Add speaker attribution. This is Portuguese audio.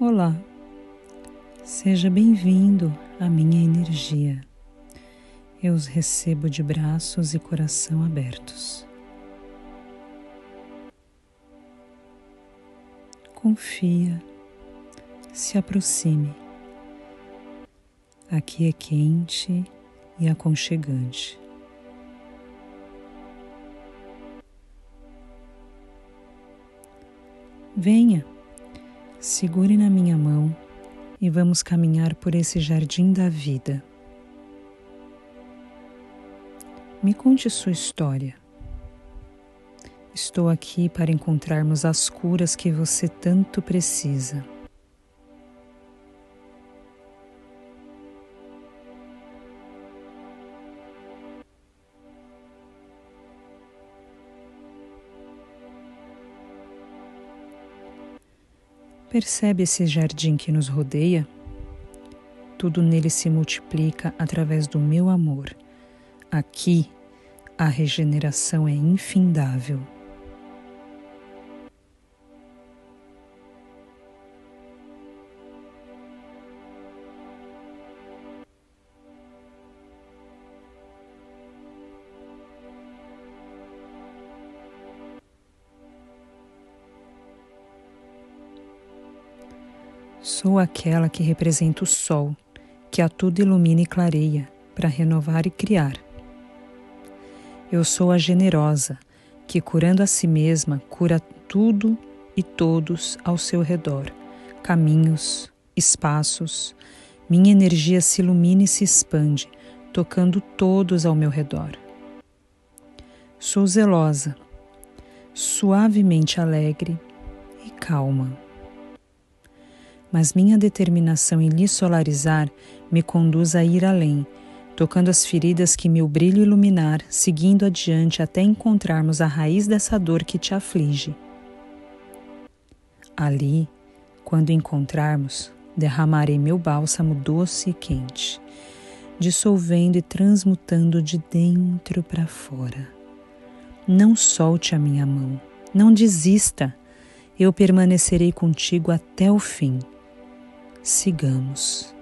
Speaker 1: Olá, seja bem-vindo à minha energia. Eu os recebo de braços e coração abertos. Confia, se aproxime. Aqui é quente e aconchegante. Venha, segure na minha mão e vamos caminhar por esse jardim da vida. Me conte sua história. Estou aqui para encontrarmos as curas que você tanto precisa. Percebe esse jardim que nos rodeia? Tudo nele se multiplica através do meu amor. Aqui, a regeneração é infindável. Sou aquela que representa o sol, que a tudo ilumina e clareia, para renovar e criar. Eu sou a generosa, que curando a si mesma, cura tudo e todos ao seu redor, caminhos, espaços. Minha energia se ilumina e se expande, tocando todos ao meu redor. Sou zelosa, suavemente alegre e calma mas minha determinação em lhe solarizar me conduz a ir além, tocando as feridas que meu brilho iluminar, seguindo adiante até encontrarmos a raiz dessa dor que te aflige. Ali, quando encontrarmos, derramarei meu bálsamo doce e quente, dissolvendo e transmutando de dentro para fora. Não solte a minha mão, não desista, eu permanecerei contigo até o fim sigamos.